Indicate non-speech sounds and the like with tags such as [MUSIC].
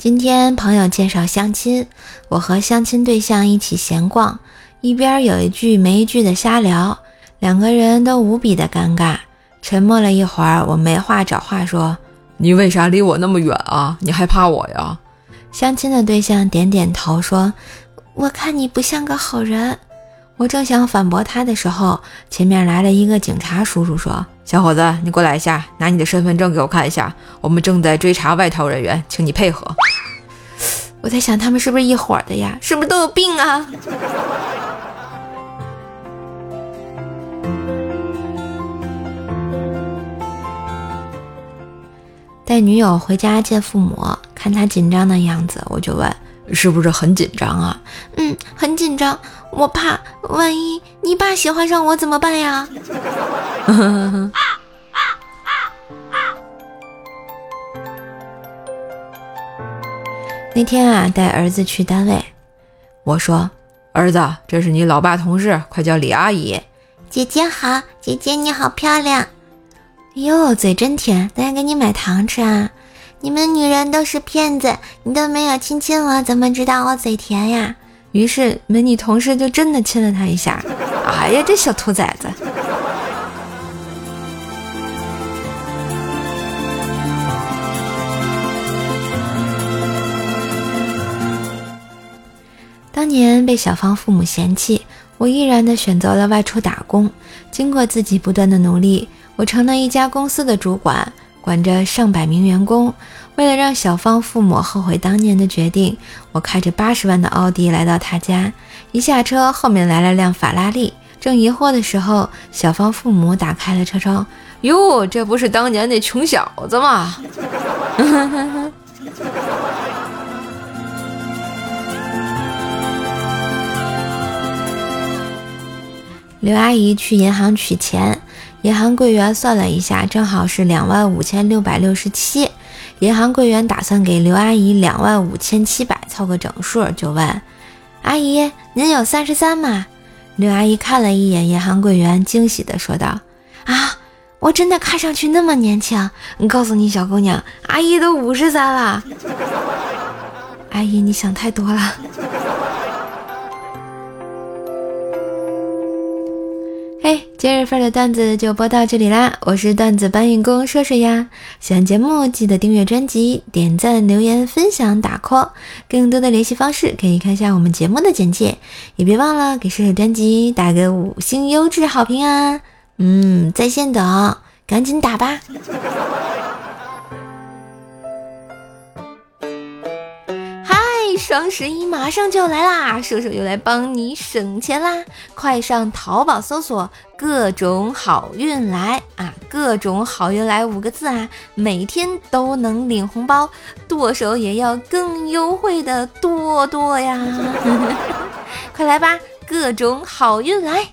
今天朋友介绍相亲，我和相亲对象一起闲逛，一边有一句没一句的瞎聊，两个人都无比的尴尬。沉默了一会儿，我没话找话说：“你为啥离我那么远啊？你害怕我呀？”相亲的对象点点头说：“我看你不像个好人。”我正想反驳他的时候，前面来了一个警察叔叔说：“小伙子，你过来一下，拿你的身份证给我看一下，我们正在追查外逃人员，请你配合。”我在想，他们是不是一伙的呀？是不是都有病啊？[LAUGHS] 带女友回家见父母，看他紧张的样子，我就问：“是不是很紧张啊？”“嗯，很紧张，我怕万一你爸喜欢上我怎么办呀？” [LAUGHS] 那天啊，带儿子去单位，我说：“儿子，这是你老爸同事，快叫李阿姨。”姐姐好，姐姐你好漂亮。哟，嘴真甜，等下给你买糖吃啊。你们女人都是骗子，你都没有亲亲我，怎么知道我嘴甜呀？于是美女同事就真的亲了他一下。哎呀，这小兔崽子！年被小芳父母嫌弃，我毅然的选择了外出打工。经过自己不断的努力，我成了一家公司的主管，管着上百名员工。为了让小芳父母后悔当年的决定，我开着八十万的奥迪来到他家。一下车，后面来了辆法拉利。正疑惑的时候，小芳父母打开了车窗。哟，这不是当年那穷小子吗？[LAUGHS] 刘阿姨去银行取钱，银行柜员算了一下，正好是两万五千六百六十七。银行柜员打算给刘阿姨两万五千七百凑个整数，就问：“阿姨，您有三十三吗？”刘阿姨看了一眼银行柜员，惊喜地说道：“啊，我真的看上去那么年轻？告诉你，小姑娘，阿姨都五十三了。[LAUGHS] 阿姨，你想太多了。”今日份的段子就播到这里啦！我是段子搬运工硕硕呀。喜欢节目记得订阅专辑、点赞、留言、分享、打 call。更多的联系方式可以看一下我们节目的简介，也别忘了给硕硕专辑打个五星优质好评啊！嗯，在线等，赶紧打吧。双十一马上就要来啦，射手又来帮你省钱啦！快上淘宝搜索“各种好运来”啊，“各种好运来”五个字啊，每天都能领红包，剁手也要更优惠的剁剁呀！[LAUGHS] 快来吧，各种好运来！